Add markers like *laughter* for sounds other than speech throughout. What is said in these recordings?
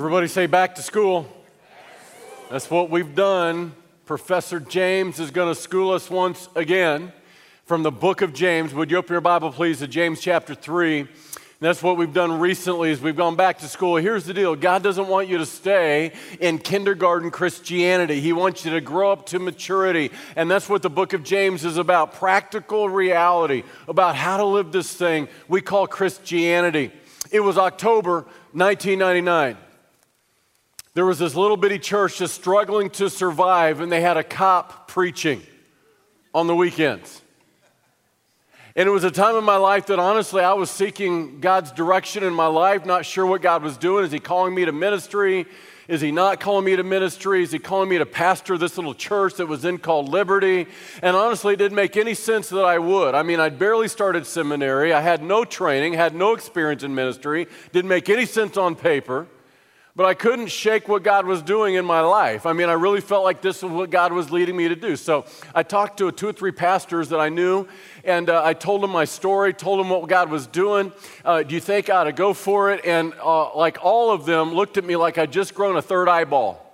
Everybody say back to school. That's what we've done. Professor James is going to school us once again from the book of James. Would you open your Bible, please, to James chapter 3? And that's what we've done recently is we've gone back to school. Here's the deal. God doesn't want you to stay in kindergarten Christianity. He wants you to grow up to maturity. And that's what the book of James is about. Practical reality about how to live this thing we call Christianity. It was October 1999 there was this little bitty church just struggling to survive, and they had a cop preaching on the weekends. And it was a time in my life that honestly I was seeking God's direction in my life, not sure what God was doing. Is He calling me to ministry? Is He not calling me to ministry? Is He calling me to pastor this little church that was then called Liberty? And honestly, it didn't make any sense that I would. I mean, I'd barely started seminary, I had no training, had no experience in ministry, didn't make any sense on paper but I couldn't shake what God was doing in my life. I mean, I really felt like this was what God was leading me to do. So I talked to two or three pastors that I knew, and uh, I told them my story, told them what God was doing. Uh, do you think I ought to go for it? And uh, like all of them looked at me like I'd just grown a third eyeball.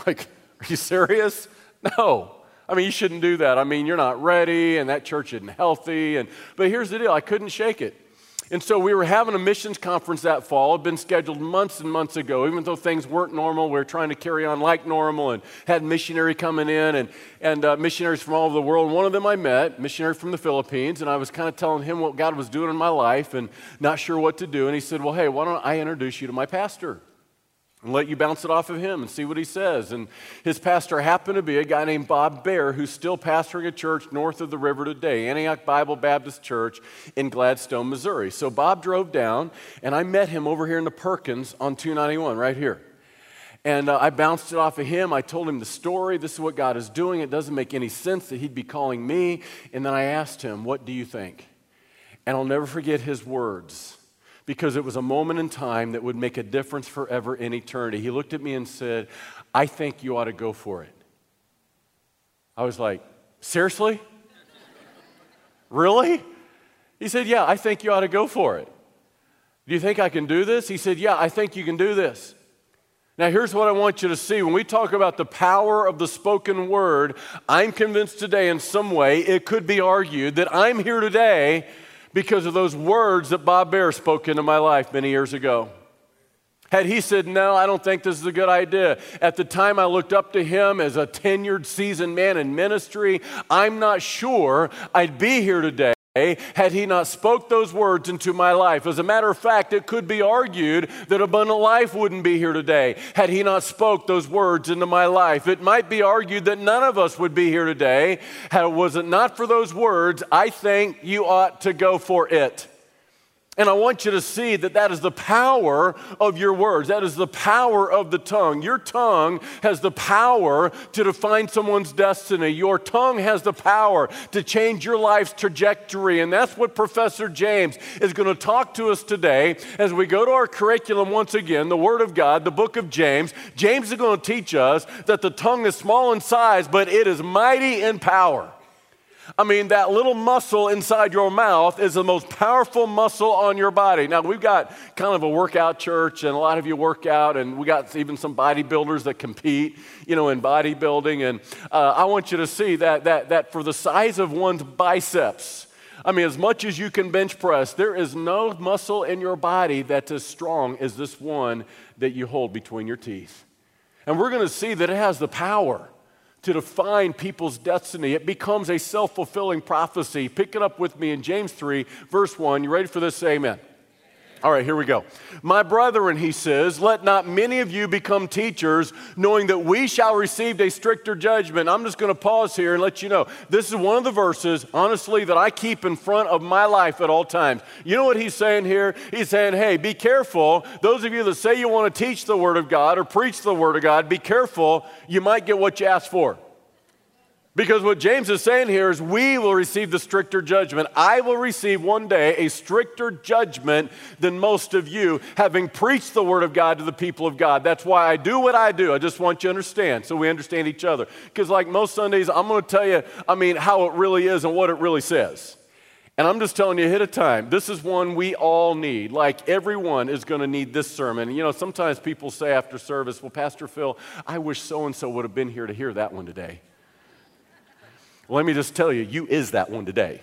*laughs* Like, are you serious? No. I mean, you shouldn't do that. I mean, you're not ready, and that church isn't healthy. And, but here's the deal I couldn't shake it. And so we were having a missions conference that fall. It had been scheduled months and months ago. Even though things weren't normal, we were trying to carry on like normal and had missionary coming in and, and uh, missionaries from all over the world. One of them I met, missionary from the Philippines, and I was kind of telling him what God was doing in my life and not sure what to do. And he said, well, hey, why don't I introduce you to my pastor? And let you bounce it off of him and see what he says. And his pastor happened to be a guy named Bob Bear, who's still pastoring a church north of the river today, Antioch Bible Baptist Church in Gladstone, Missouri. So Bob drove down, and I met him over here in the Perkins on 291, right here. And uh, I bounced it off of him. I told him the story. This is what God is doing. It doesn't make any sense that he'd be calling me. And then I asked him, What do you think? And I'll never forget his words because it was a moment in time that would make a difference forever in eternity. He looked at me and said, I think you ought to go for it. I was like, Seriously? really? He said, Yeah, I think you ought to go for it. Do you think I can do this? He said, Yeah, I think you can do this. Now, here's what I want you to see. When we talk about the power of the spoken word, I'm convinced today, in some way, it could be argued that I'm here today because of those words that Bob Bear spoke into my life many years ago. Had he said, No, I don't think this is a good idea. At the time, I looked up to him as a tenured, seasoned man in ministry. I'm not sure I'd be here today Eh? had he not spoke those words into my life. As a matter of fact, it could be argued that abundant life wouldn't be here today had he not spoke those words into my life. It might be argued that none of us would be here today had was it not for those words. I think you ought to go for it. And I want you to see that that is the power of your words. That is the power of the tongue. Your tongue has the power to define someone's destiny. Your tongue has the power to change your life's trajectory. And that's what Professor James is going to talk to us today as we go to our curriculum once again, the Word of God, the book of James. James is going to teach us that the tongue is small in size, but it is mighty in power. I mean, that little muscle inside your mouth is the most powerful muscle on your body. Now, we've got kind of a workout church, and a lot of you work out, and we got even some bodybuilders that compete, you know, in bodybuilding. And uh, I want you to see that, that, that for the size of one's biceps, I mean, as much as you can bench press, there is no muscle in your body that's as strong as this one that you hold between your teeth. And we're going to see that it has the power to define people's destiny. It becomes a self fulfilling prophecy. Pick it up with me in James 3, verse 1. You ready for this? Say amen. All right, here we go. My brethren, he says, let not many of you become teachers, knowing that we shall receive a stricter judgment. I'm just going to pause here and let you know this is one of the verses, honestly, that I keep in front of my life at all times. You know what he's saying here? He's saying, hey, be careful. Those of you that say you want to teach the Word of God or preach the Word of God, be careful. You might get what you ask for. Because what James is saying here is we will receive the stricter judgment. I will receive one day a stricter judgment than most of you, having preached the word of God to the people of God. That's why I do what I do. I just want you to understand so we understand each other. Because, like most Sundays, I'm going to tell you, I mean, how it really is and what it really says. And I'm just telling you ahead of time, this is one we all need. Like everyone is going to need this sermon. You know, sometimes people say after service, well, Pastor Phil, I wish so and so would have been here to hear that one today. Let me just tell you, you is that one today.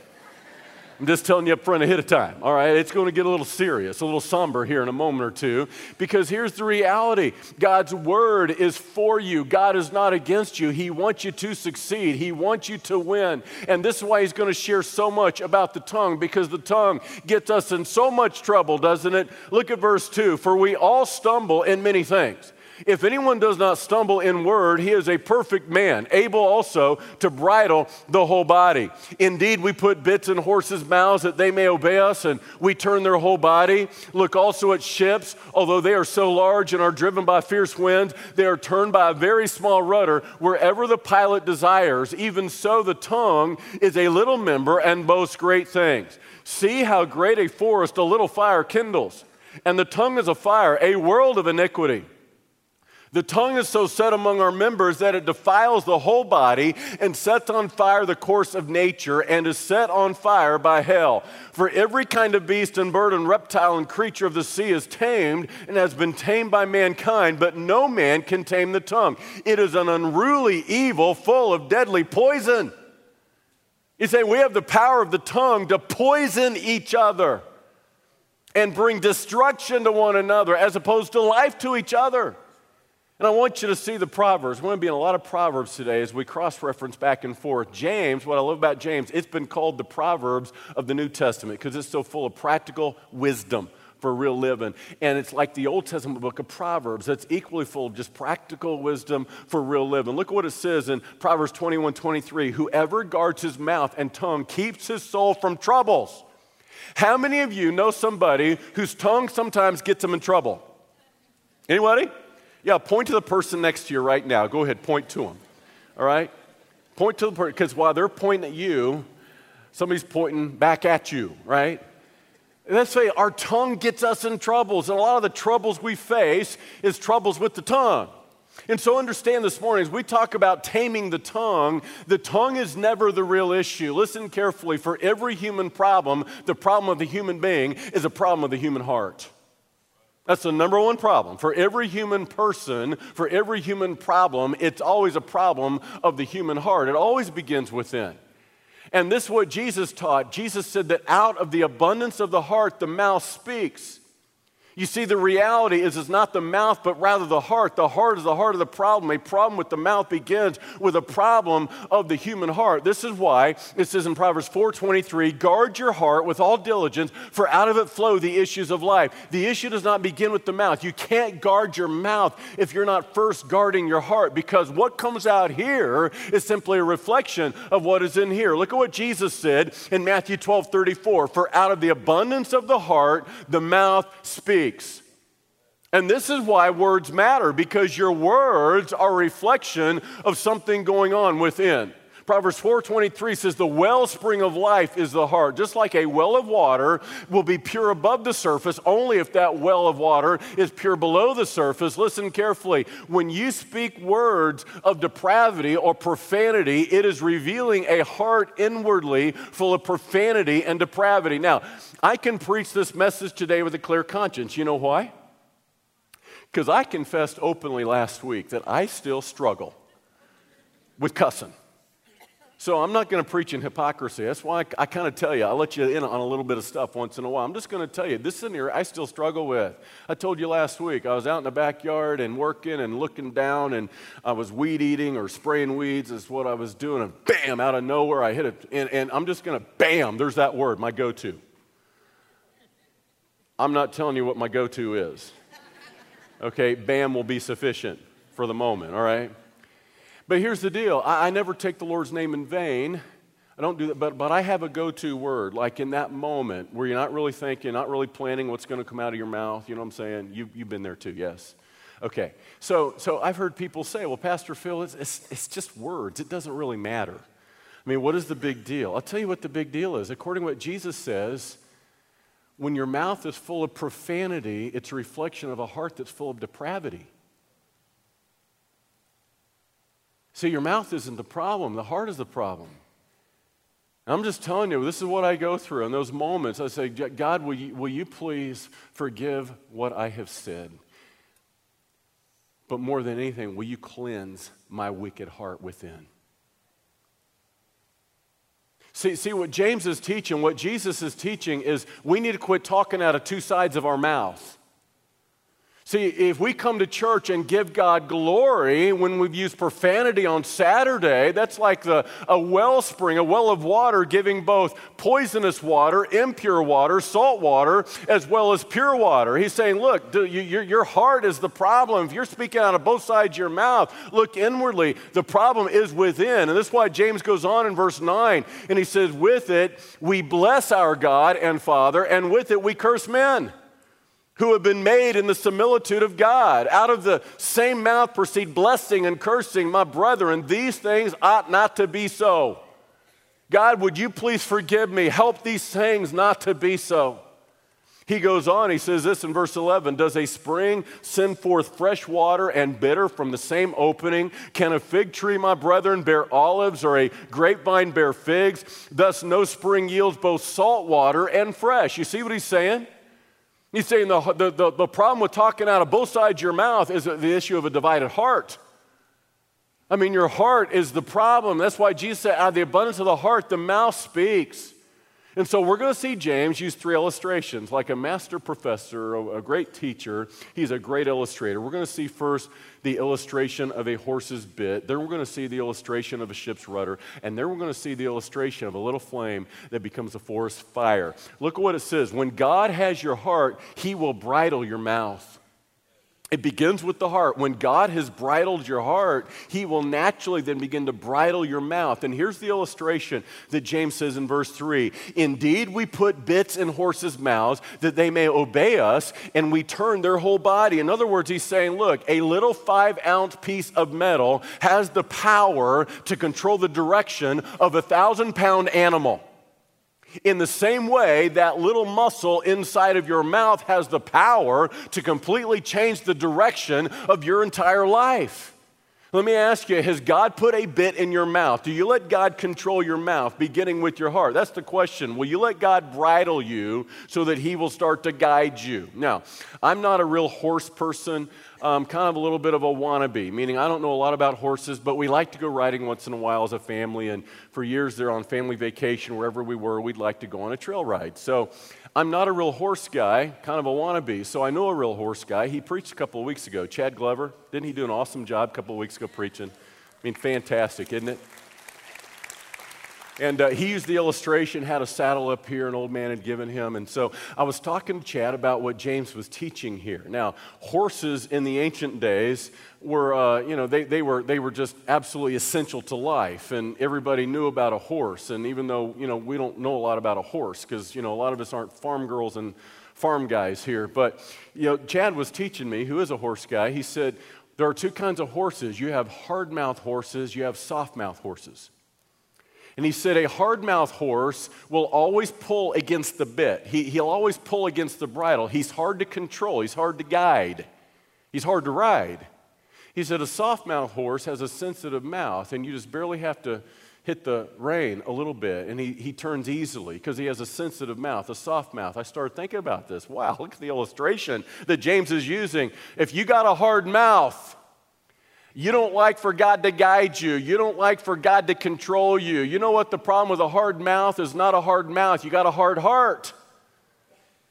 I'm just telling you up front ahead of time. All right, it's going to get a little serious, a little somber here in a moment or two, because here's the reality God's word is for you. God is not against you. He wants you to succeed, He wants you to win. And this is why He's going to share so much about the tongue, because the tongue gets us in so much trouble, doesn't it? Look at verse 2 For we all stumble in many things. If anyone does not stumble in word, he is a perfect man, able also to bridle the whole body. Indeed, we put bits in horses' mouths that they may obey us, and we turn their whole body. Look also at ships, although they are so large and are driven by fierce winds, they are turned by a very small rudder wherever the pilot desires. Even so, the tongue is a little member and boasts great things. See how great a forest a little fire kindles. And the tongue is a fire, a world of iniquity. The tongue is so set among our members that it defiles the whole body and sets on fire the course of nature and is set on fire by hell. For every kind of beast and bird and reptile and creature of the sea is tamed and has been tamed by mankind, but no man can tame the tongue. It is an unruly evil full of deadly poison. You say, we have the power of the tongue to poison each other and bring destruction to one another as opposed to life to each other. And I want you to see the Proverbs. We're going to be in a lot of Proverbs today as we cross reference back and forth. James, what I love about James, it's been called the Proverbs of the New Testament because it's so full of practical wisdom for real living. And it's like the Old Testament book of Proverbs that's equally full of just practical wisdom for real living. Look at what it says in Proverbs 21 23 Whoever guards his mouth and tongue keeps his soul from troubles. How many of you know somebody whose tongue sometimes gets them in trouble? Anybody? Yeah, point to the person next to you right now. Go ahead, point to them. All right? Point to the person, because while they're pointing at you, somebody's pointing back at you, right? let's say our tongue gets us in troubles, and a lot of the troubles we face is troubles with the tongue. And so understand this morning, as we talk about taming the tongue, the tongue is never the real issue. Listen carefully. For every human problem, the problem of the human being is a problem of the human heart. That's the number one problem. For every human person, for every human problem, it's always a problem of the human heart. It always begins within. And this is what Jesus taught. Jesus said that out of the abundance of the heart, the mouth speaks. You see, the reality is it's not the mouth, but rather the heart. The heart is the heart of the problem. A problem with the mouth begins with a problem of the human heart. This is why it says in Proverbs 4:23, guard your heart with all diligence, for out of it flow the issues of life. The issue does not begin with the mouth. You can't guard your mouth if you're not first guarding your heart, because what comes out here is simply a reflection of what is in here. Look at what Jesus said in Matthew 12:34, for out of the abundance of the heart, the mouth speaks speaks. And this is why words matter, because your words are a reflection of something going on within. Proverbs 4:23 says the wellspring of life is the heart. Just like a well of water will be pure above the surface only if that well of water is pure below the surface. Listen carefully. When you speak words of depravity or profanity, it is revealing a heart inwardly full of profanity and depravity. Now, I can preach this message today with a clear conscience. You know why? Because I confessed openly last week that I still struggle with cussing. So I'm not going to preach in hypocrisy. That's why I, I kind of tell you, I let you in on a little bit of stuff once in a while. I'm just going to tell you, this in here I still struggle with. I told you last week, I was out in the backyard and working and looking down, and I was weed eating or spraying weeds is what I was doing, and bam, out of nowhere, I hit it. And, and I'm just going to, bam, there's that word, my go to. I'm not telling you what my go to is. Okay, bam will be sufficient for the moment, all right? But here's the deal I, I never take the Lord's name in vain. I don't do that, but, but I have a go to word, like in that moment where you're not really thinking, not really planning what's going to come out of your mouth. You know what I'm saying? You, you've been there too, yes. Okay, so, so I've heard people say, well, Pastor Phil, it's, it's, it's just words. It doesn't really matter. I mean, what is the big deal? I'll tell you what the big deal is. According to what Jesus says, when your mouth is full of profanity, it's a reflection of a heart that's full of depravity. See, your mouth isn't the problem, the heart is the problem. I'm just telling you, this is what I go through in those moments. I say, God, will you, will you please forgive what I have said? But more than anything, will you cleanse my wicked heart within? See, see, what James is teaching, what Jesus is teaching is we need to quit talking out of two sides of our mouth. See, if we come to church and give God glory when we've used profanity on Saturday, that's like the, a wellspring, a well of water giving both poisonous water, impure water, salt water, as well as pure water. He's saying, look, your, your heart is the problem. If you're speaking out of both sides of your mouth, look inwardly. The problem is within. And this is why James goes on in verse 9, and he says, with it we bless our God and Father, and with it we curse men who have been made in the similitude of God. Out of the same mouth proceed blessing and cursing, my brethren. These things ought not to be so. God, would you please forgive me? Help these things not to be so. He goes on, he says this in verse 11 Does a spring send forth fresh water and bitter from the same opening? Can a fig tree, my brethren, bear olives or a grapevine bear figs? Thus, no spring yields both salt water and fresh. You see what he's saying? He's saying the, the, the, the, problem with talking out of both sides of your mouth is the issue of a divided heart. I mean, your heart is the problem. That's why Jesus said, out of the abundance of the heart, the mouth speaks. And so we're going to see James use three illustrations. Like a master professor, a, great teacher, he's a great illustrator. We're going to see first the illustration of a horse's bit, then we're going to see the illustration of a ship's rudder, and then we're going to see the illustration of a little flame that becomes a forest fire. Look at what it says When God has your heart, he will bridle your mouth. It begins with the heart. When God has bridled your heart, He will naturally then begin to bridle your mouth. And here's the illustration that James says in verse 3 Indeed, we put bits in horses' mouths that they may obey us, and we turn their whole body. In other words, he's saying, Look, a little five ounce piece of metal has the power to control the direction of a thousand pound animal. In the same way, that little muscle inside of your mouth has the power to completely change the direction of your entire life. Let me ask you Has God put a bit in your mouth? Do you let God control your mouth, beginning with your heart? That's the question. Will you let God bridle you so that He will start to guide you? Now, I'm not a real horse person um, kind of a little bit of a wannabe, meaning I don't know a lot about horses, but we like to go riding once in a while as a family. And for years, they're on family vacation, wherever we were, we'd like to go on a trail ride. So I'm not a real horse guy, kind of a wannabe. So I know a real horse guy. He preached a couple of weeks ago. Chad Glover, didn't he do an awesome job a couple of weeks ago preaching? I mean, fantastic, isn't it? And uh, he used the illustration, had a saddle up here an old man had given him. And so I was talking to Chad about what James was teaching here. Now, horses in the ancient days were, uh, you know, they, they, were, they were just absolutely essential to life. And everybody knew about a horse. And even though, you know, we don't know a lot about a horse because, you know, a lot of us aren't farm girls and farm guys here. But, you know, Chad was teaching me, who is a horse guy, he said, there are two kinds of horses. You have hard mouth horses, you have soft mouth horses. And he said, A hard mouthed horse will always pull against the bit. He, he'll always pull against the bridle. He's hard to control, he's hard to guide, he's hard to ride. He said, A soft mouthed horse has a sensitive mouth, and you just barely have to hit the rein a little bit, and he, he turns easily because he has a sensitive mouth, a soft mouth. I started thinking about this. Wow, look at the illustration that James is using. If you got a hard mouth, you don't like for God to guide you. You don't like for God to control you. You know what the problem with a hard mouth is not a hard mouth. You got a hard heart.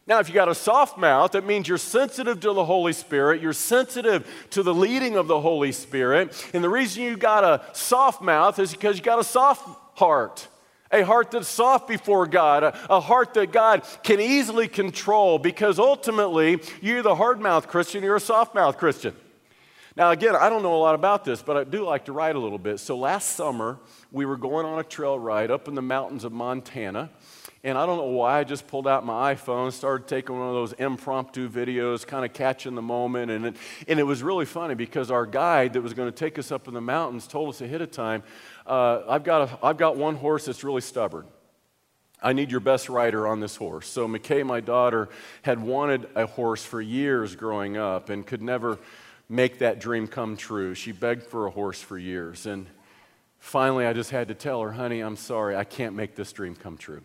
Now, if you got a soft mouth, that means you're sensitive to the Holy Spirit. You're sensitive to the leading of the Holy Spirit. And the reason you got a soft mouth is because you got a soft heart. A heart that's soft before God, a, a heart that God can easily control because ultimately you're the hard mouth Christian, you're a soft mouth Christian. Now, again, I don't know a lot about this, but I do like to ride a little bit. So last summer, we were going on a trail ride up in the mountains of Montana. And I don't know why, I just pulled out my iPhone, started taking one of those impromptu videos, kind of catching the moment. And it, and it was really funny because our guide that was going to take us up in the mountains told us ahead of time uh, I've, got a, I've got one horse that's really stubborn. I need your best rider on this horse. So, McKay, my daughter, had wanted a horse for years growing up and could never make that dream come true. She begged for a horse for years. And Finally, I just had to tell her, honey, I'm sorry, I can't make this dream come true.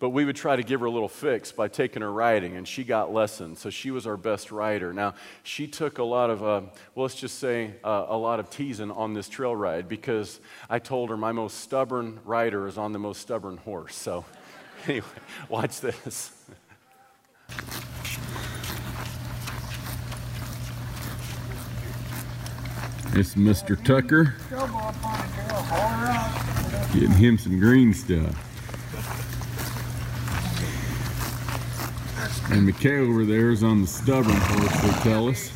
But we would try to give her a little fix by taking her riding, and she got lessons. So she was our best rider. Now, she took a lot of, uh, well, let's just say, uh, a lot of teasing on this trail ride because I told her my most stubborn rider is on the most stubborn horse. So, *laughs* anyway, watch this. Is Mr. Tucker. Getting him some green stuff. And McKay over there is on the stubborn horse, they tell us.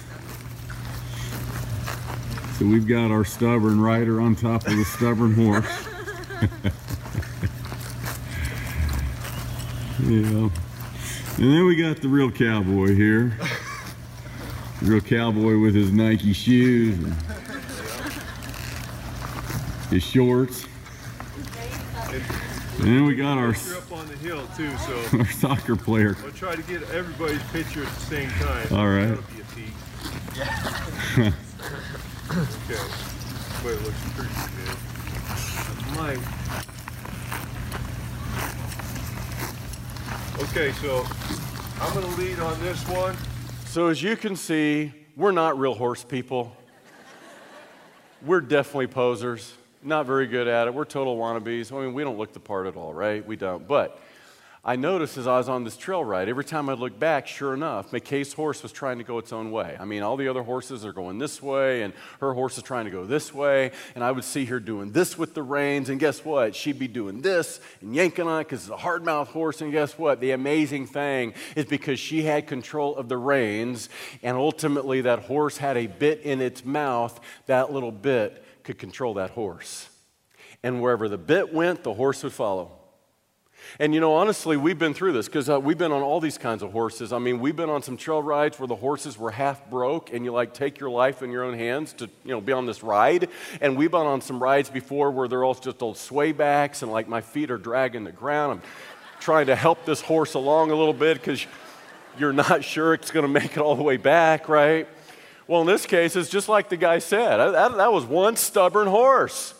So we've got our stubborn rider on top of the stubborn horse. *laughs* yeah. And then we got the real cowboy here. The real cowboy with his Nike shoes and his shorts. And then we got our up on the hill too, so *laughs* our soccer player. I'll try to get everybody's picture at the same time. All right. That'll be a peek. Yeah. okay. Wait, it looks pretty good. I might. Okay, so I'm gonna lead on this one. So as you can see, we're not real horse people. We're definitely posers not very good at it. We're total wannabes. I mean, we don't look the part at all, right? We don't. But I noticed as I was on this trail ride, every time I'd look back, sure enough, McKay's horse was trying to go its own way. I mean, all the other horses are going this way, and her horse is trying to go this way, and I would see her doing this with the reins, and guess what? She'd be doing this and yanking on it because it's a hard mouth horse, and guess what? The amazing thing is because she had control of the reins, and ultimately that horse had a bit in its mouth, that little bit could control that horse. And wherever the bit went, the horse would follow. And you know, honestly, we've been through this because uh, we've been on all these kinds of horses. I mean, we've been on some trail rides where the horses were half broke and you like take your life in your own hands to, you know, be on this ride. And we've been on some rides before where they're all just old sway backs and like my feet are dragging the ground. I'm trying to help this horse along a little bit because you're not sure it's going to make it all the way back, right? Well, in this case, it's just like the guy said. That, that was one stubborn horse.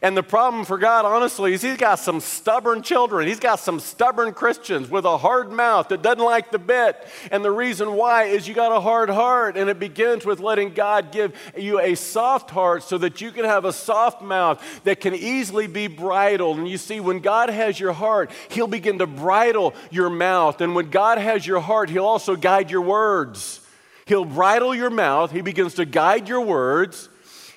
And the problem for God, honestly, is He's got some stubborn children. He's got some stubborn Christians with a hard mouth that doesn't like the bit. And the reason why is you got a hard heart. And it begins with letting God give you a soft heart so that you can have a soft mouth that can easily be bridled. And you see, when God has your heart, He'll begin to bridle your mouth. And when God has your heart, He'll also guide your words. He'll bridle your mouth, He begins to guide your words.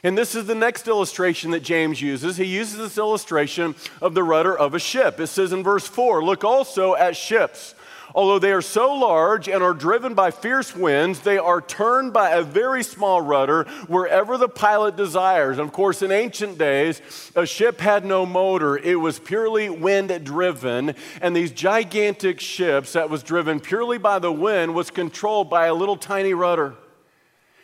And this is the next illustration that James uses. He uses this illustration of the rudder of a ship. It says in verse 4 Look also at ships. Although they are so large and are driven by fierce winds, they are turned by a very small rudder wherever the pilot desires. And of course, in ancient days, a ship had no motor, it was purely wind driven. And these gigantic ships that was driven purely by the wind was controlled by a little tiny rudder.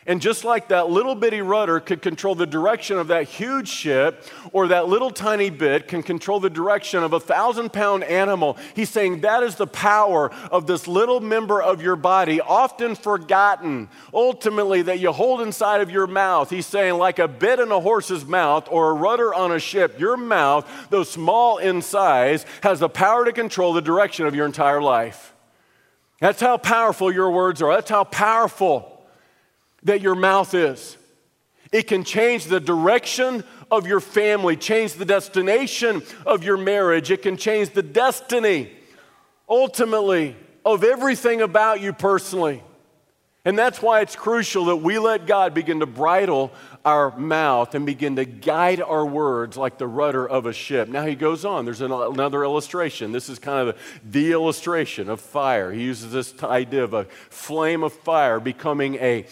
And just like that little bitty rudder could control the direction of that huge ship, or that little tiny bit can control the direction of a thousand pound animal, he's saying that is the power of this little member of your body, often forgotten, ultimately, that you hold inside of your mouth. He's saying, like a bit in a horse's mouth or a rudder on a ship, your mouth, though small in size, has the power to control the direction of your entire life. That's how powerful your words are. That's how powerful that your mouth is. It can change the direction of your family, change the destination of your marriage. It can change the destiny, ultimately, of everything about you personally. And that's why it's crucial that we let God begin to bridle our mouth and begin to guide our words like the rudder of a ship. Now he goes on. There's another illustration. This is kind of the illustration of fire. He uses this idea of a flame of fire becoming a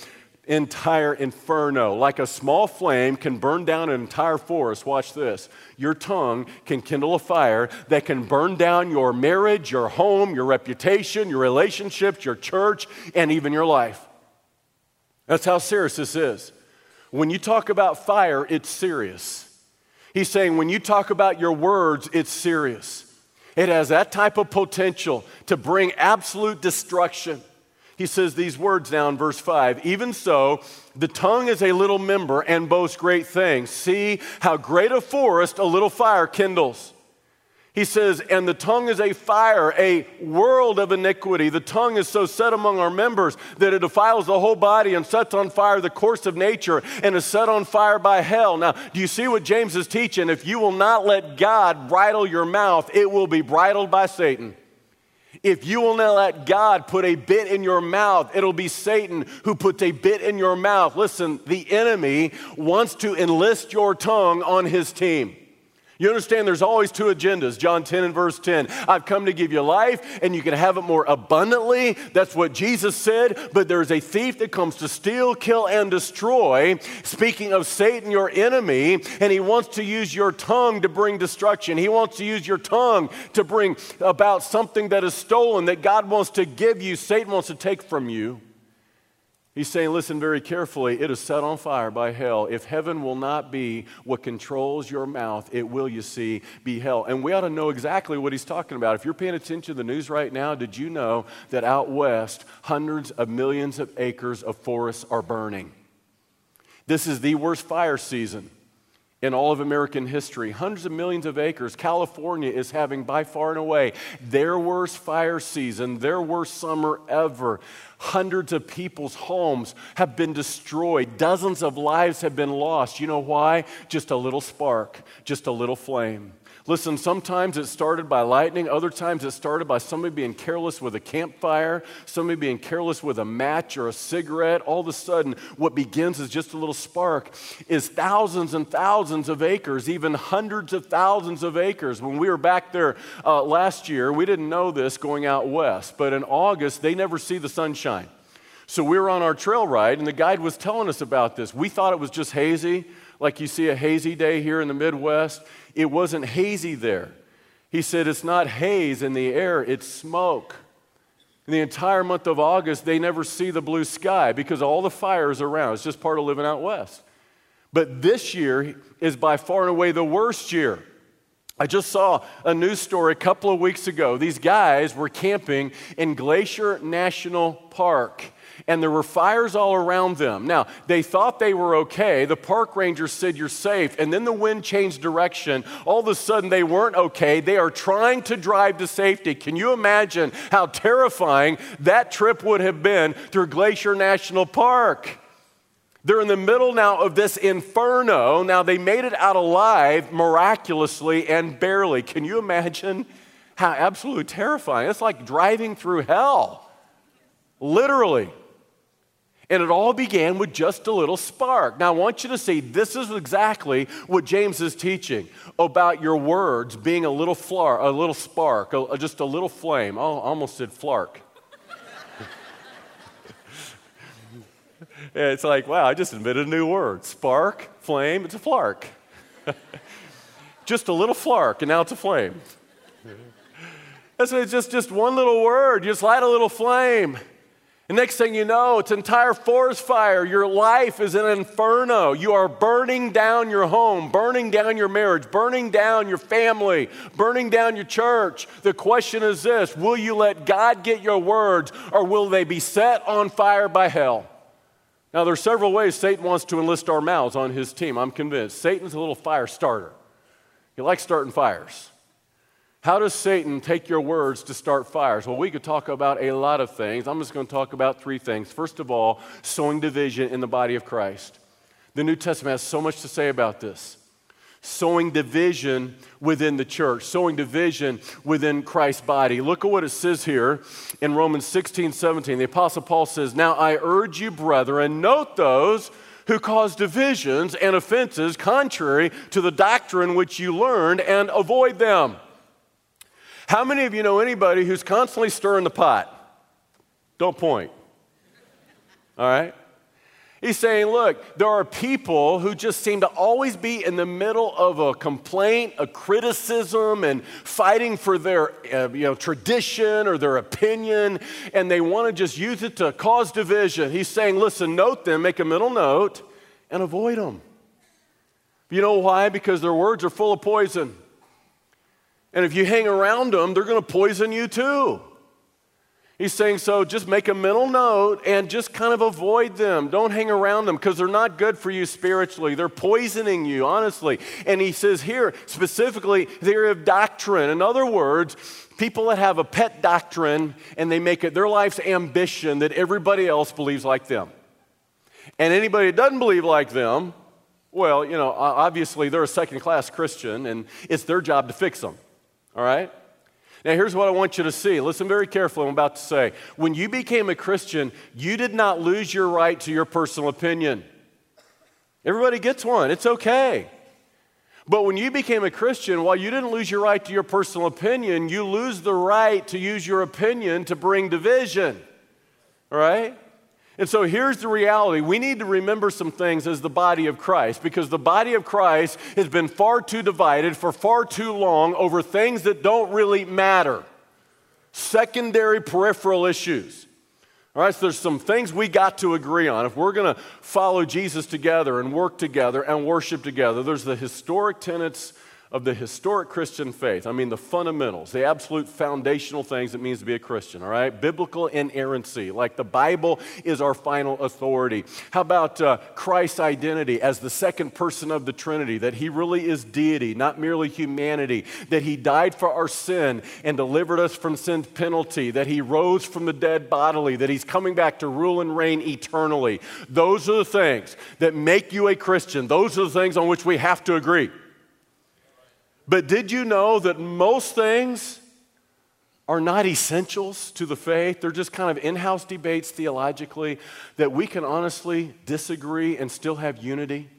entire inferno. Like a small flame can burn down an entire forest. Watch this. Your tongue can kindle a fire that can burn down your marriage, your home, your reputation, your relationships, your church, and even your life. That's how serious this is. When you talk about fire, it's serious. He's saying when you talk about your words, it's serious. It has that type of potential to bring absolute destruction. He says these words now in verse 5 Even so, the tongue is a little member and boasts great things. See how great a forest a little fire kindles. He says, and the tongue is a fire, a world of iniquity. The tongue is so set among our members that it defiles the whole body and sets on fire the course of nature and is set on fire by hell. Now, do you see what James is teaching? If you will not let God bridle your mouth, it will be bridled by Satan. If you will not let God put a bit in your mouth, it'll be Satan who puts a bit in your mouth. Listen, the enemy wants to enlist your tongue on his team. You understand there's always two agendas. John 10 and verse 10. I've come to give you life and you can have it more abundantly. That's what Jesus said. But there's a thief that comes to steal, kill, and destroy. Speaking of Satan, your enemy, and he wants to use your tongue to bring destruction. He wants to use your tongue to bring about something that is stolen that God wants to give you, Satan wants to take from you. He's saying, listen very carefully, it is set on fire by hell. If heaven will not be what controls your mouth, it will, you see, be hell. And we ought to know exactly what he's talking about. If you're paying attention to the news right now, did you know that out west, hundreds of millions of acres of forests are burning? This is the worst fire season in all of American history. Hundreds of millions of acres. California is having by far and away their worst fire season, their worst summer ever. Hundreds of people's homes have been destroyed. Dozens of lives have been lost. You know why? Just a little spark, just a little flame. Listen, sometimes it started by lightning, other times it started by somebody being careless with a campfire, somebody being careless with a match or a cigarette. All of a sudden, what begins as just a little spark is thousands and thousands of acres, even hundreds of thousands of acres. When we were back there uh, last year, we didn't know this going out west, but in August, they never see the sunshine. So we were on our trail ride, and the guide was telling us about this. We thought it was just hazy, like you see a hazy day here in the Midwest. It wasn't hazy there. He said, It's not haze in the air, it's smoke. In the entire month of August, they never see the blue sky because all the fire is around. It's just part of living out west. But this year is by far and away the worst year. I just saw a news story a couple of weeks ago. These guys were camping in Glacier National Park and there were fires all around them. Now, they thought they were okay. The park ranger said, You're safe. And then the wind changed direction. All of a sudden, they weren't okay. They are trying to drive to safety. Can you imagine how terrifying that trip would have been through Glacier National Park? They're in the middle now of this inferno. Now, they made it out alive miraculously and barely. Can you imagine how absolutely terrifying? It's like driving through hell, literally. And it all began with just a little spark. Now, I want you to see this is exactly what James is teaching about your words being a little flar, a little spark, a, just a little flame. I almost said flark. *laughs* it's like, wow, I just invented a new word. Spark, flame, it's a flark. *laughs* just a little flark, and now it's a flame. That's it's just, just one little word. You just light a little flame. And next thing you know, it's entire forest fire. Your life is an inferno. You are burning down your home, burning down your marriage, burning down your family, burning down your church. The question is this Will you let God get your words, or will they be set on fire by hell? Now, there are several ways Satan wants to enlist our mouths on his team. I'm convinced. Satan's a little fire starter, he likes starting fires. How does Satan take your words to start fires? Well, we could talk about a lot of things. I'm just going to talk about three things. First of all, sowing division in the body of Christ. The New Testament has so much to say about this. Sowing division within the church, sowing division within Christ's body. Look at what it says here in Romans 16, 17. The Apostle Paul says, Now I urge you, brethren, note those who cause divisions and offenses contrary to the doctrine which you learned and avoid them. How many of you know anybody who's constantly stirring the pot? Don't point. All right? He's saying, look, there are people who just seem to always be in the middle of a complaint, a criticism, and fighting for their uh, you know, tradition or their opinion, and they want to just use it to cause division. He's saying, listen, note them, make a mental note, and avoid them. You know why? Because their words are full of poison. And if you hang around them, they're going to poison you too. He's saying, so just make a mental note and just kind of avoid them. Don't hang around them because they're not good for you spiritually. They're poisoning you, honestly. And he says here, specifically, they're of doctrine. In other words, people that have a pet doctrine and they make it their life's ambition that everybody else believes like them. And anybody that doesn't believe like them, well, you know, obviously they're a second class Christian and it's their job to fix them. All right? Now, here's what I want you to see. Listen very carefully, I'm about to say. When you became a Christian, you did not lose your right to your personal opinion. Everybody gets one, it's okay. But when you became a Christian, while you didn't lose your right to your personal opinion, you lose the right to use your opinion to bring division. All right? And so here's the reality. We need to remember some things as the body of Christ because the body of Christ has been far too divided for far too long over things that don't really matter. Secondary peripheral issues. All right, so there's some things we got to agree on. If we're going to follow Jesus together and work together and worship together, there's the historic tenets of the historic Christian faith. I mean, the fundamentals, the absolute foundational things it means to be a Christian, all right? Biblical inerrancy, like the Bible is our final authority. How about uh, Christ's identity as the second person of the Trinity, that he really is deity, not merely humanity, that he died for our sin and delivered us from sin's penalty, that he rose from the dead bodily, that he's coming back to rule and reign eternally. Those are the things that make you a Christian. Those are the things on which we have to agree. But did you know that most things are not essentials to the faith? They're just kind of in house debates theologically that we can honestly disagree and still have unity?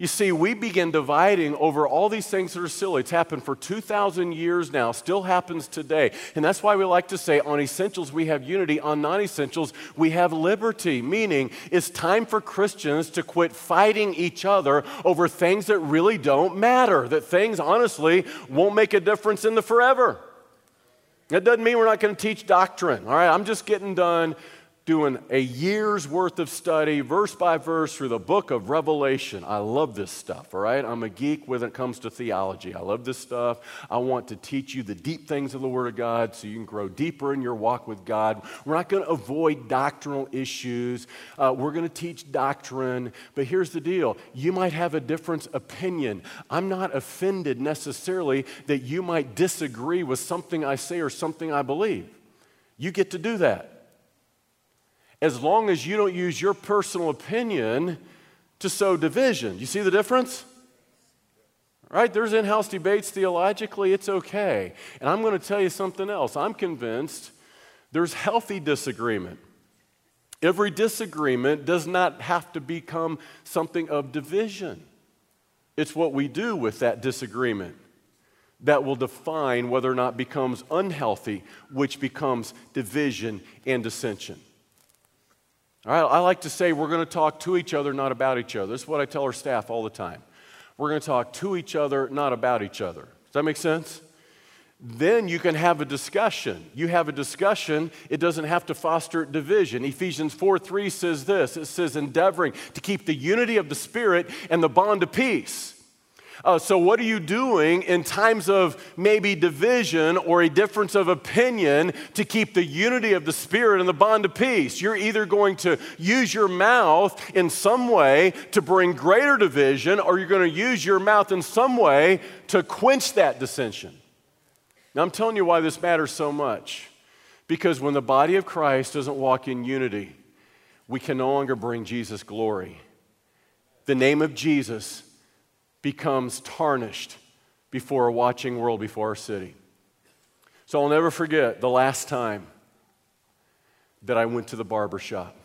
You see, we begin dividing over all these things that are silly. It's happened for 2,000 years now, still happens today. And that's why we like to say on essentials we have unity, on non essentials we have liberty. Meaning, it's time for Christians to quit fighting each other over things that really don't matter, that things honestly won't make a difference in the forever. That doesn't mean we're not going to teach doctrine, all right? I'm just getting done doing a year's worth of study, verse by verse, through the book of Revelation. I love this stuff, all right? I'm a geek when it comes to theology. I love this stuff. I want to teach you the deep things of the Word of God so you can grow deeper in your walk with God. We're not going to avoid doctrinal issues, uh, we're going to teach doctrine. But here's the deal you might have a different opinion. I'm not offended necessarily that you might disagree with something I say or something I believe. You get to do that as long as you don't use your personal opinion to sow division. You see the difference? Right? There's in house debates theologically, it's okay. And I'm going to tell you something else. I'm convinced there's healthy disagreement. Every disagreement does not have to become something of division. It's what we do with that disagreement that will define whether or not becomes unhealthy, which becomes division and dissension. All right, I like to say we're going to talk to each other, not about each other. This is what I tell our staff all the time. We're going to talk to each other, not about each other. Does that make sense? Then you can have a discussion. You have a discussion, it doesn't have to foster division. Ephesians 4 3 says this it says, endeavoring to keep the unity of the Spirit and the bond of peace. Uh, so, what are you doing in times of maybe division or a difference of opinion to keep the unity of the Spirit and the bond of peace? You're either going to use your mouth in some way to bring greater division, or you're going to use your mouth in some way to quench that dissension. Now, I'm telling you why this matters so much. Because when the body of Christ doesn't walk in unity, we can no longer bring Jesus glory. The name of Jesus becomes tarnished before a watching world, before our city. So I'll never forget the last time that I went to the barber shop.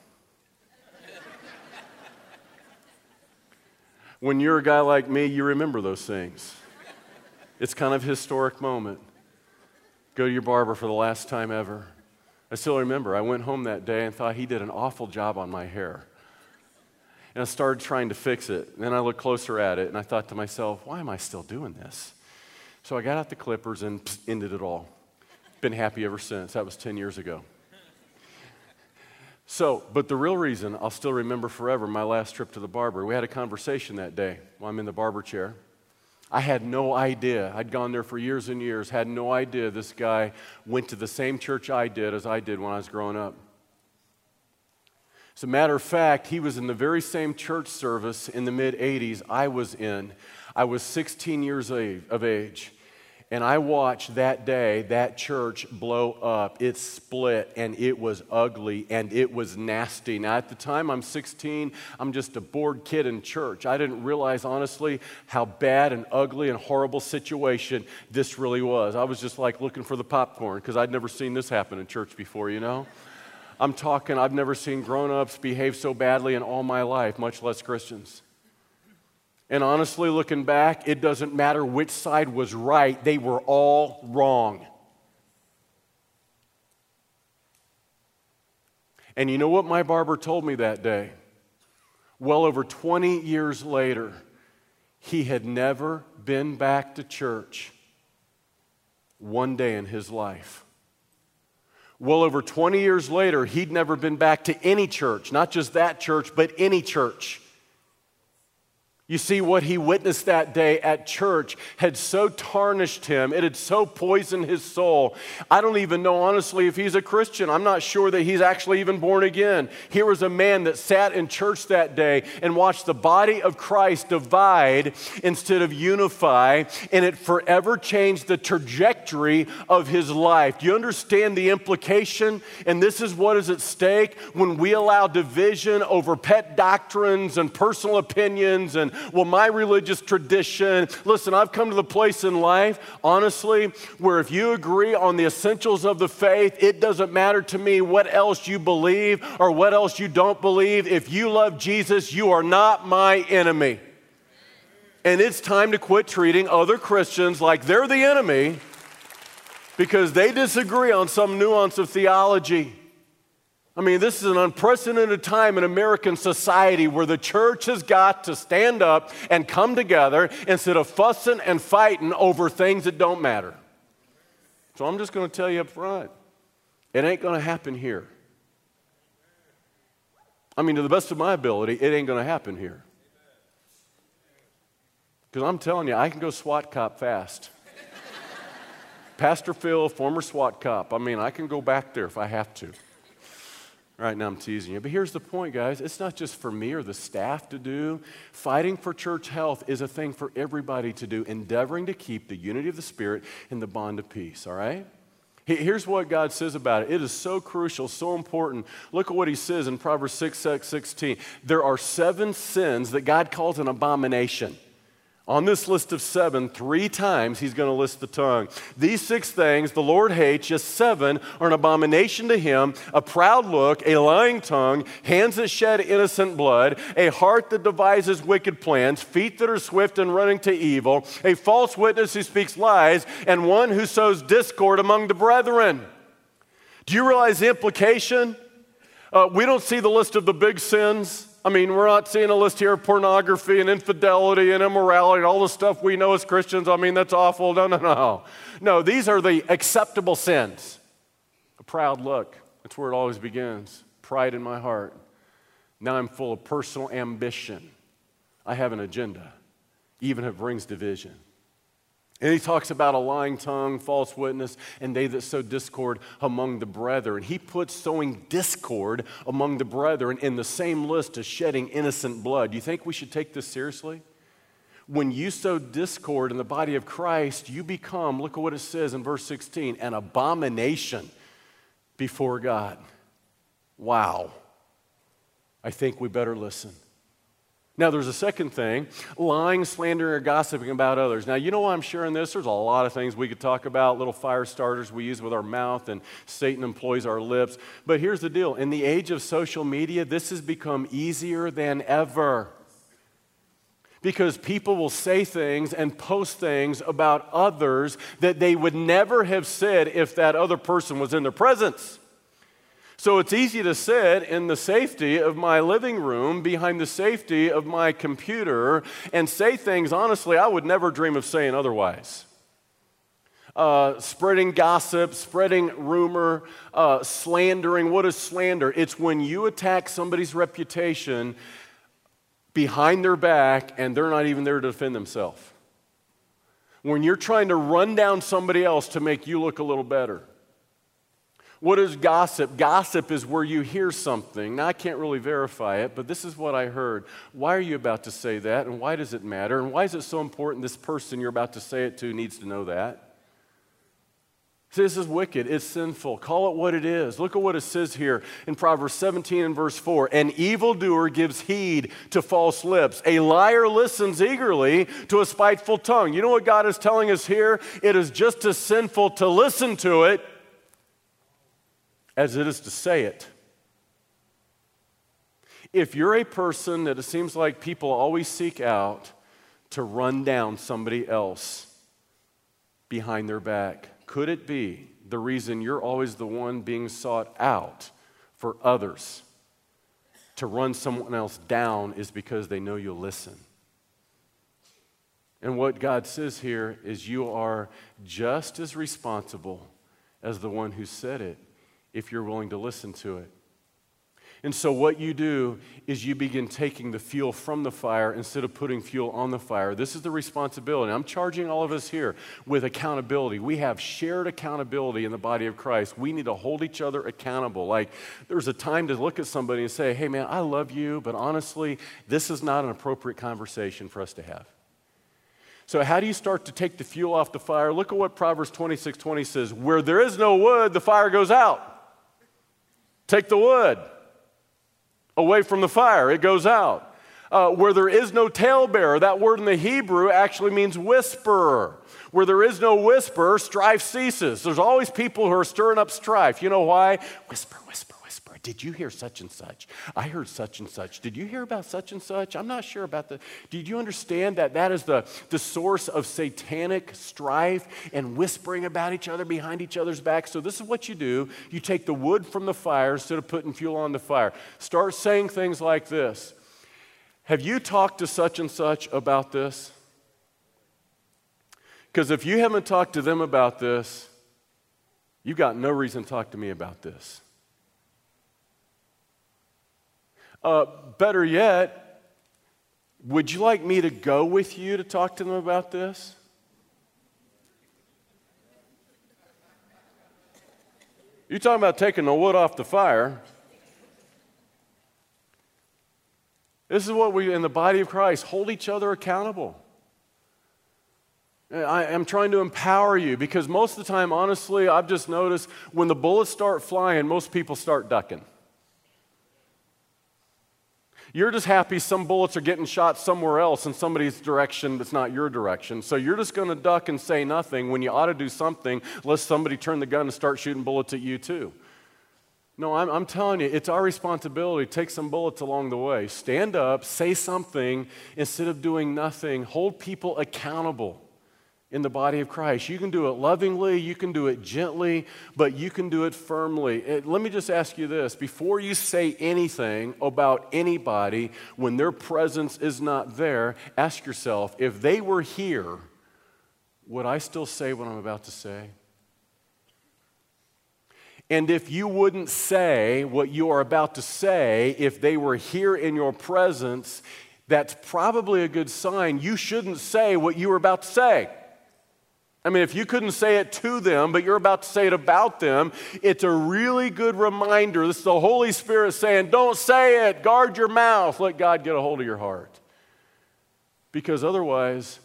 when you're a guy like me, you remember those things. It's kind of a historic moment. Go to your barber for the last time ever. I still remember, I went home that day and thought he did an awful job on my hair. And I started trying to fix it. And then I looked closer at it and I thought to myself, why am I still doing this? So I got out the clippers and ended it all. Been happy ever since. That was 10 years ago. So, but the real reason I'll still remember forever my last trip to the barber, we had a conversation that day while I'm in the barber chair. I had no idea. I'd gone there for years and years, had no idea this guy went to the same church I did as I did when I was growing up. As a matter of fact, he was in the very same church service in the mid 80s I was in. I was 16 years of age. And I watched that day that church blow up. It split and it was ugly and it was nasty. Now, at the time I'm 16, I'm just a bored kid in church. I didn't realize, honestly, how bad and ugly and horrible situation this really was. I was just like looking for the popcorn because I'd never seen this happen in church before, you know? I'm talking, I've never seen grown ups behave so badly in all my life, much less Christians. And honestly, looking back, it doesn't matter which side was right, they were all wrong. And you know what my barber told me that day? Well over 20 years later, he had never been back to church one day in his life. Well, over 20 years later, he'd never been back to any church, not just that church, but any church. You see, what he witnessed that day at church had so tarnished him, it had so poisoned his soul. I don't even know, honestly, if he's a Christian. I'm not sure that he's actually even born again. Here was a man that sat in church that day and watched the body of Christ divide instead of unify, and it forever changed the trajectory of his life. Do you understand the implication? And this is what is at stake when we allow division over pet doctrines and personal opinions and well, my religious tradition. Listen, I've come to the place in life, honestly, where if you agree on the essentials of the faith, it doesn't matter to me what else you believe or what else you don't believe. If you love Jesus, you are not my enemy. And it's time to quit treating other Christians like they're the enemy because they disagree on some nuance of theology. I mean, this is an unprecedented time in American society where the church has got to stand up and come together instead of fussing and fighting over things that don't matter. So I'm just going to tell you up front it ain't going to happen here. I mean, to the best of my ability, it ain't going to happen here. Because I'm telling you, I can go SWAT cop fast. *laughs* Pastor Phil, former SWAT cop. I mean, I can go back there if I have to. Right now, I'm teasing you. But here's the point, guys it's not just for me or the staff to do. Fighting for church health is a thing for everybody to do, endeavoring to keep the unity of the Spirit in the bond of peace, all right? Here's what God says about it. It is so crucial, so important. Look at what he says in Proverbs 6, 16. There are seven sins that God calls an abomination. On this list of seven, three times he's going to list the tongue. These six things the Lord hates, just seven are an abomination to him a proud look, a lying tongue, hands that shed innocent blood, a heart that devises wicked plans, feet that are swift in running to evil, a false witness who speaks lies, and one who sows discord among the brethren. Do you realize the implication? Uh, we don't see the list of the big sins. I mean, we're not seeing a list here of pornography and infidelity and immorality and all the stuff we know as Christians. I mean, that's awful. No, no, no. No, these are the acceptable sins. A proud look. That's where it always begins. Pride in my heart. Now I'm full of personal ambition. I have an agenda, even if it brings division. And he talks about a lying tongue, false witness, and they that sow discord among the brethren. He puts sowing discord among the brethren in the same list as shedding innocent blood. Do you think we should take this seriously? When you sow discord in the body of Christ, you become, look at what it says in verse 16, an abomination before God. Wow. I think we better listen. Now, there's a second thing lying, slandering, or gossiping about others. Now, you know why I'm sharing this? There's a lot of things we could talk about, little fire starters we use with our mouth, and Satan employs our lips. But here's the deal in the age of social media, this has become easier than ever. Because people will say things and post things about others that they would never have said if that other person was in their presence. So it's easy to sit in the safety of my living room behind the safety of my computer and say things, honestly, I would never dream of saying otherwise. Uh, spreading gossip, spreading rumor, uh, slandering. What is slander? It's when you attack somebody's reputation behind their back and they're not even there to defend themselves. when you're trying to run down somebody else to make you look a little better. What is gossip? Gossip is where you hear something. Now, I can't really verify it, but this is what I heard. Why are you about to say that? And why does it matter? And why is it so important this person you're about to say it to needs to know that? See, this is wicked. It's sinful. Call it what it is. Look at what it says here in Proverbs 17 and verse 4. An evildoer gives heed to false lips. A liar listens eagerly to a spiteful tongue. You know what God is telling us here? It is just as sinful to listen to it as it is to say it. If you're a person that it seems like people always seek out to run down somebody else behind their back, could it be the reason you're always the one being sought out for others to run someone else down is because they know you'll listen? And what God says here is you are just as responsible as the one who said it if you're willing to listen to it. And so, what you do is you begin taking the fuel from the fire instead of putting fuel on the fire. This is the responsibility. I'm charging all of us here with accountability. We have shared accountability in the body of Christ. We need to hold each other accountable. Like, there's a time to look at somebody and say, hey, man, I love you, but honestly, this is not an appropriate conversation for us to have. So, how do you start to take the fuel off the fire? Look at what Proverbs 26 20 says Where there is no wood, the fire goes out. Take the wood away from the fire, it goes out. Uh, where there is no talebearer, that word in the Hebrew actually means whisperer. Where there is no whisper, strife ceases. There's always people who are stirring up strife. You know why? Whisper, whisper, whisper. Did you hear such and such? I heard such and such. Did you hear about such and such? I'm not sure about the. Did you understand that that is the, the source of satanic strife and whispering about each other behind each other's back? So, this is what you do you take the wood from the fire instead of putting fuel on the fire. Start saying things like this Have you talked to such and such about this? Because if you haven't talked to them about this, you've got no reason to talk to me about this. Uh, better yet, would you like me to go with you to talk to them about this? You're talking about taking the wood off the fire. This is what we, in the body of Christ, hold each other accountable. I am trying to empower you because most of the time, honestly, I've just noticed when the bullets start flying, most people start ducking. You're just happy some bullets are getting shot somewhere else in somebody's direction that's not your direction. So you're just going to duck and say nothing when you ought to do something, lest somebody turn the gun and start shooting bullets at you, too. No, I'm, I'm, telling you, it's our responsibility take some bullets along the way. Stand up, say something instead of doing nothing. Hold people accountable in the body of Christ. You can do it lovingly, you can do it gently, but you can do it firmly. It, let me just ask you this before you say anything about anybody when their presence is not there, ask yourself if they were here, would I still say what I'm about to say? And if you wouldn't say what you are about to say if they were here in your presence, that's probably a good sign you shouldn't say what you were about to say. I mean, if you couldn't say it to them, but you're about to say it about them, it's a really good reminder. This is the Holy Spirit saying, Don't say it, guard your mouth, let God get a hold of your heart. Because otherwise,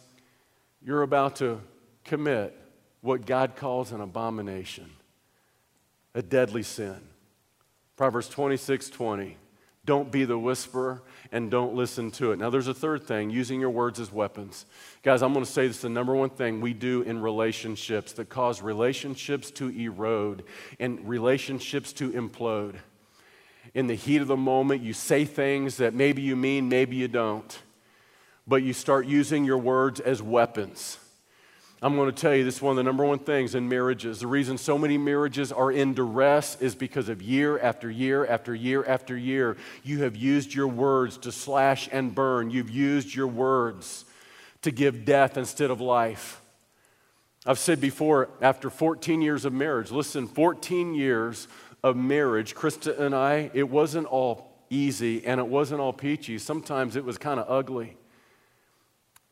you're about to commit what God calls an abomination, a deadly sin. Proverbs 26 20. Don't be the whisperer and don't listen to it. Now, there's a third thing using your words as weapons. Guys, I'm going to say this the number one thing we do in relationships that cause relationships to erode and relationships to implode. In the heat of the moment, you say things that maybe you mean, maybe you don't, but you start using your words as weapons. I'm going to tell you this is one of the number one things in marriages. The reason so many marriages are in duress is because of year after year after year after year, you have used your words to slash and burn. You've used your words to give death instead of life. I've said before, after 14 years of marriage, listen, 14 years of marriage, Krista and I, it wasn't all easy and it wasn't all peachy. Sometimes it was kind of ugly.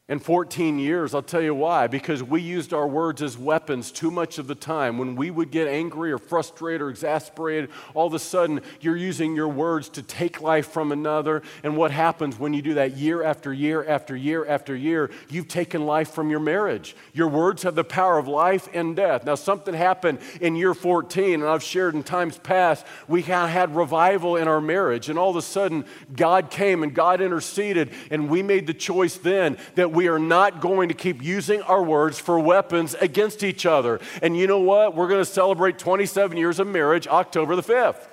In 14 years, I'll tell you why. Because we used our words as weapons too much of the time. When we would get angry or frustrated or exasperated, all of a sudden you're using your words to take life from another. And what happens when you do that year after year after year after year? You've taken life from your marriage. Your words have the power of life and death. Now, something happened in year 14, and I've shared in times past, we had revival in our marriage. And all of a sudden, God came and God interceded, and we made the choice then that we are not going to keep using our words for weapons against each other. And you know what? We're going to celebrate 27 years of marriage October the 5th.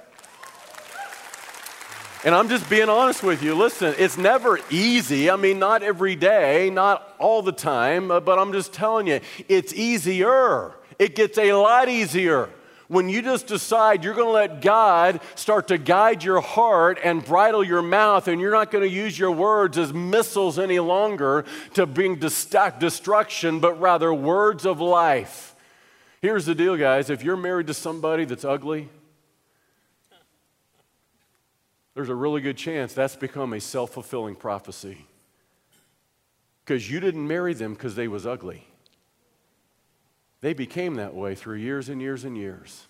And I'm just being honest with you. Listen, it's never easy. I mean, not every day, not all the time, but I'm just telling you, it's easier. It gets a lot easier when you just decide you're going to let God start to guide your heart and bridle your mouth, and you're not going to use your words as missiles any longer to bring destruction, but rather words of life. Here's the deal, guys if you're married to somebody that's ugly, there's a really good chance that's become a self fulfilling prophecy. Because you didn't marry them because they was ugly. They became that way through years and years and years.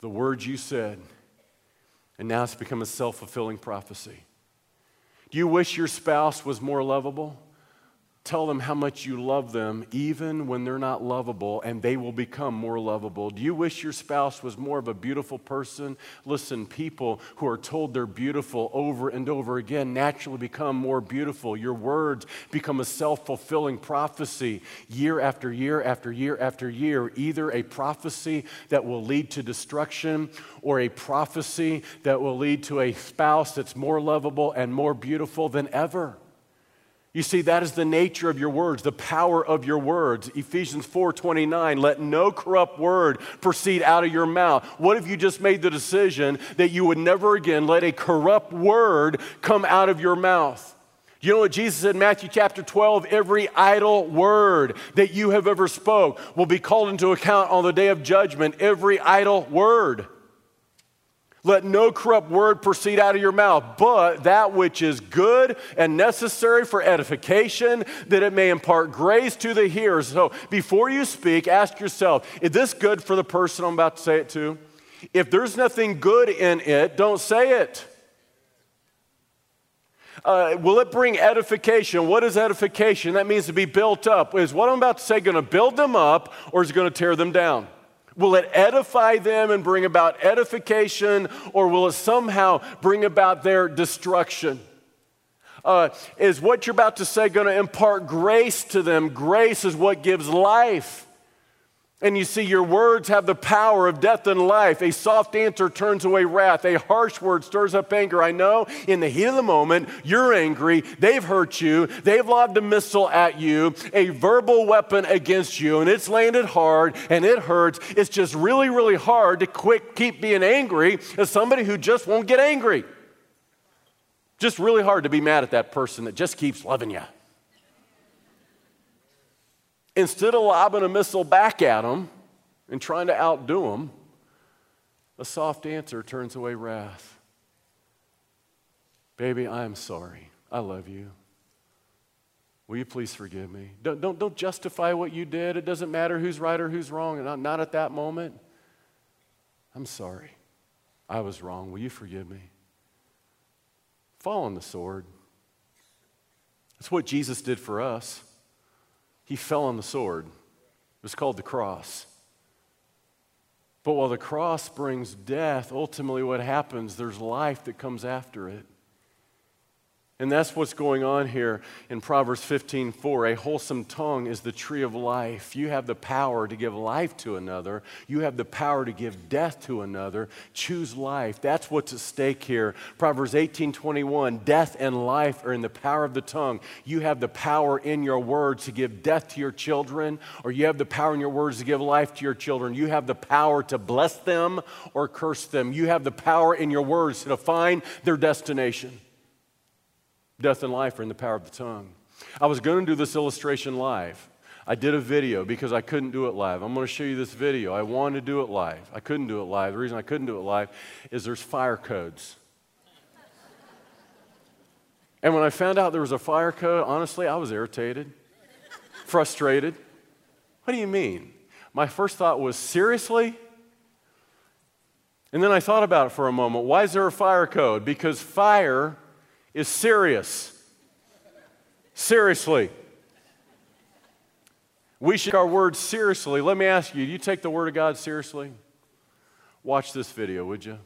The words you said, and now it's become a self fulfilling prophecy. Do you wish your spouse was more lovable? Tell them how much you love them, even when they're not lovable, and they will become more lovable. Do you wish your spouse was more of a beautiful person? Listen, people who are told they're beautiful over and over again naturally become more beautiful. Your words become a self fulfilling prophecy year after year after year after year, either a prophecy that will lead to destruction or a prophecy that will lead to a spouse that's more lovable and more beautiful than ever. You see, that is the nature of your words, the power of your words. Ephesians 4:29, let no corrupt word proceed out of your mouth. What if you just made the decision that you would never again let a corrupt word come out of your mouth? You know what Jesus said in Matthew chapter 12? Every idle word that you have ever spoke will be called into account on the day of judgment. Every idle word. Let no corrupt word proceed out of your mouth, but that which is good and necessary for edification, that it may impart grace to the hearers. So before you speak, ask yourself is this good for the person I'm about to say it to? If there's nothing good in it, don't say it. Uh, will it bring edification? What is edification? That means to be built up. Is what I'm about to say going to build them up or is it going to tear them down? Will it edify them and bring about edification, or will it somehow bring about their destruction? Uh, is what you're about to say going to impart grace to them? Grace is what gives life. And you see, your words have the power of death and life. A soft answer turns away wrath. A harsh word stirs up anger. I know in the heat of the moment, you're angry. They've hurt you. They've lobbed a missile at you, a verbal weapon against you, and it's landed hard and it hurts. It's just really, really hard to quick keep being angry as somebody who just won't get angry. Just really hard to be mad at that person that just keeps loving you. Instead of lobbing a missile back at them and trying to outdo them, a soft answer turns away wrath. Baby, I am sorry. I love you. Will you please forgive me? Don't, don't, don't justify what you did. It doesn't matter who's right or who's wrong, and not, not at that moment. I'm sorry. I was wrong. Will you forgive me? Fall on the sword. That's what Jesus did for us he fell on the sword. It was called the cross. But while the cross brings death, ultimately what happens, there's life that comes after it. And that's what's going on here in Proverbs 15 4. A wholesome tongue is the tree of life. You have the power to give life to another, you have the power to give death to another. Choose life. That's what's at stake here. Proverbs 18 21. Death and life are in the power of the tongue. You have the power in your words to give death to your children, or you have the power in your words to give life to your children. You have the power to bless them or curse them. You have the power in your words to define their destination. Death and life are in the power of the tongue. I was going to do this illustration live. I did a video because I couldn't do it live. I'm going to show you this video. I wanted to do it live. I couldn't do it live. The reason I couldn't do it live is there's fire codes. And when I found out there was a fire code, honestly, I was irritated, frustrated. What do you mean? My first thought was, seriously? And then I thought about it for a moment. Why is there a fire code? Because fire is serious. Seriously. We should take our words seriously. Let me ask you do you take the Word of God seriously? Watch this video, would you?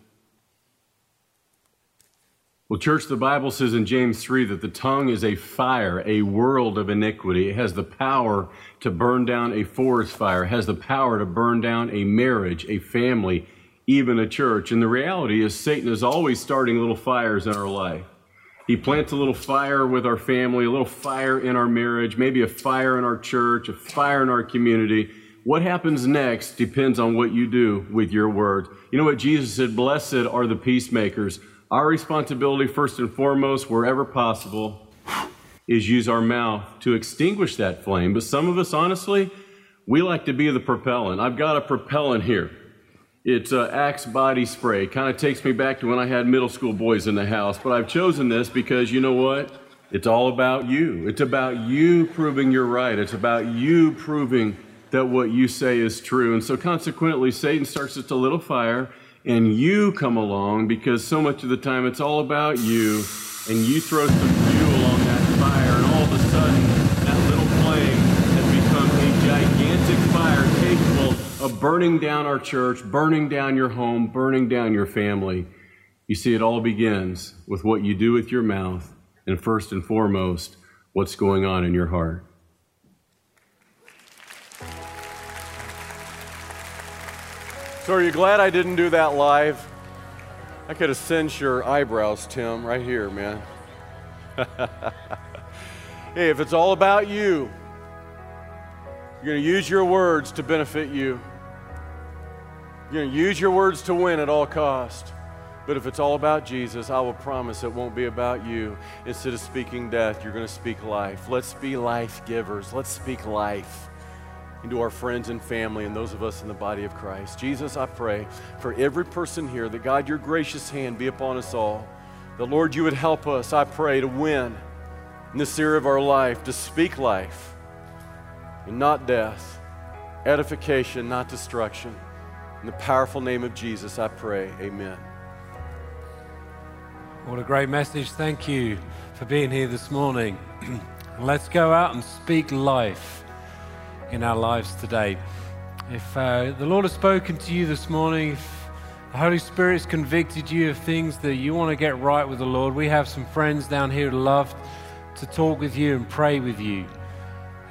Well, church, the Bible says in James 3 that the tongue is a fire, a world of iniquity. It has the power to burn down a forest fire, it has the power to burn down a marriage, a family, even a church. And the reality is, Satan is always starting little fires in our life. He plants a little fire with our family, a little fire in our marriage, maybe a fire in our church, a fire in our community. What happens next depends on what you do with your word. You know what Jesus said? Blessed are the peacemakers. Our responsibility, first and foremost, wherever possible, is use our mouth to extinguish that flame. But some of us, honestly, we like to be the propellant. I've got a propellant here. It's uh, Axe body spray. Kind of takes me back to when I had middle school boys in the house. But I've chosen this because you know what? It's all about you. It's about you proving you're right. It's about you proving that what you say is true. And so consequently, Satan starts just a little fire, and you come along because so much of the time it's all about you, and you throw some fuel on that fire, and all of a sudden, that little flame has become a gigantic fire capable of burning down our church, burning down your home, burning down your family. You see, it all begins with what you do with your mouth, and first and foremost, what's going on in your heart. So, are you glad I didn't do that live? I could have singed your eyebrows, Tim, right here, man. *laughs* hey, if it's all about you, you're going to use your words to benefit you. You're going to use your words to win at all cost. But if it's all about Jesus, I will promise it won't be about you. Instead of speaking death, you're going to speak life. Let's be life givers. Let's speak life into our friends and family and those of us in the body of Christ. Jesus, I pray for every person here that God, your gracious hand be upon us all. The Lord, you would help us, I pray, to win in this era of our life, to speak life and not death, edification, not destruction. In the powerful name of Jesus, I pray. Amen. What a great message. Thank you for being here this morning. *clears throat* Let's go out and speak life in our lives today. If uh, the Lord has spoken to you this morning, if the Holy Spirit's convicted you of things that you want to get right with the Lord, we have some friends down here who love to talk with you and pray with you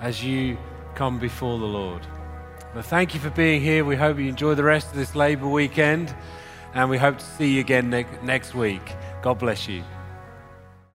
as you come before the Lord. But thank you for being here. We hope you enjoy the rest of this Labour weekend, and we hope to see you again ne- next week. God bless you.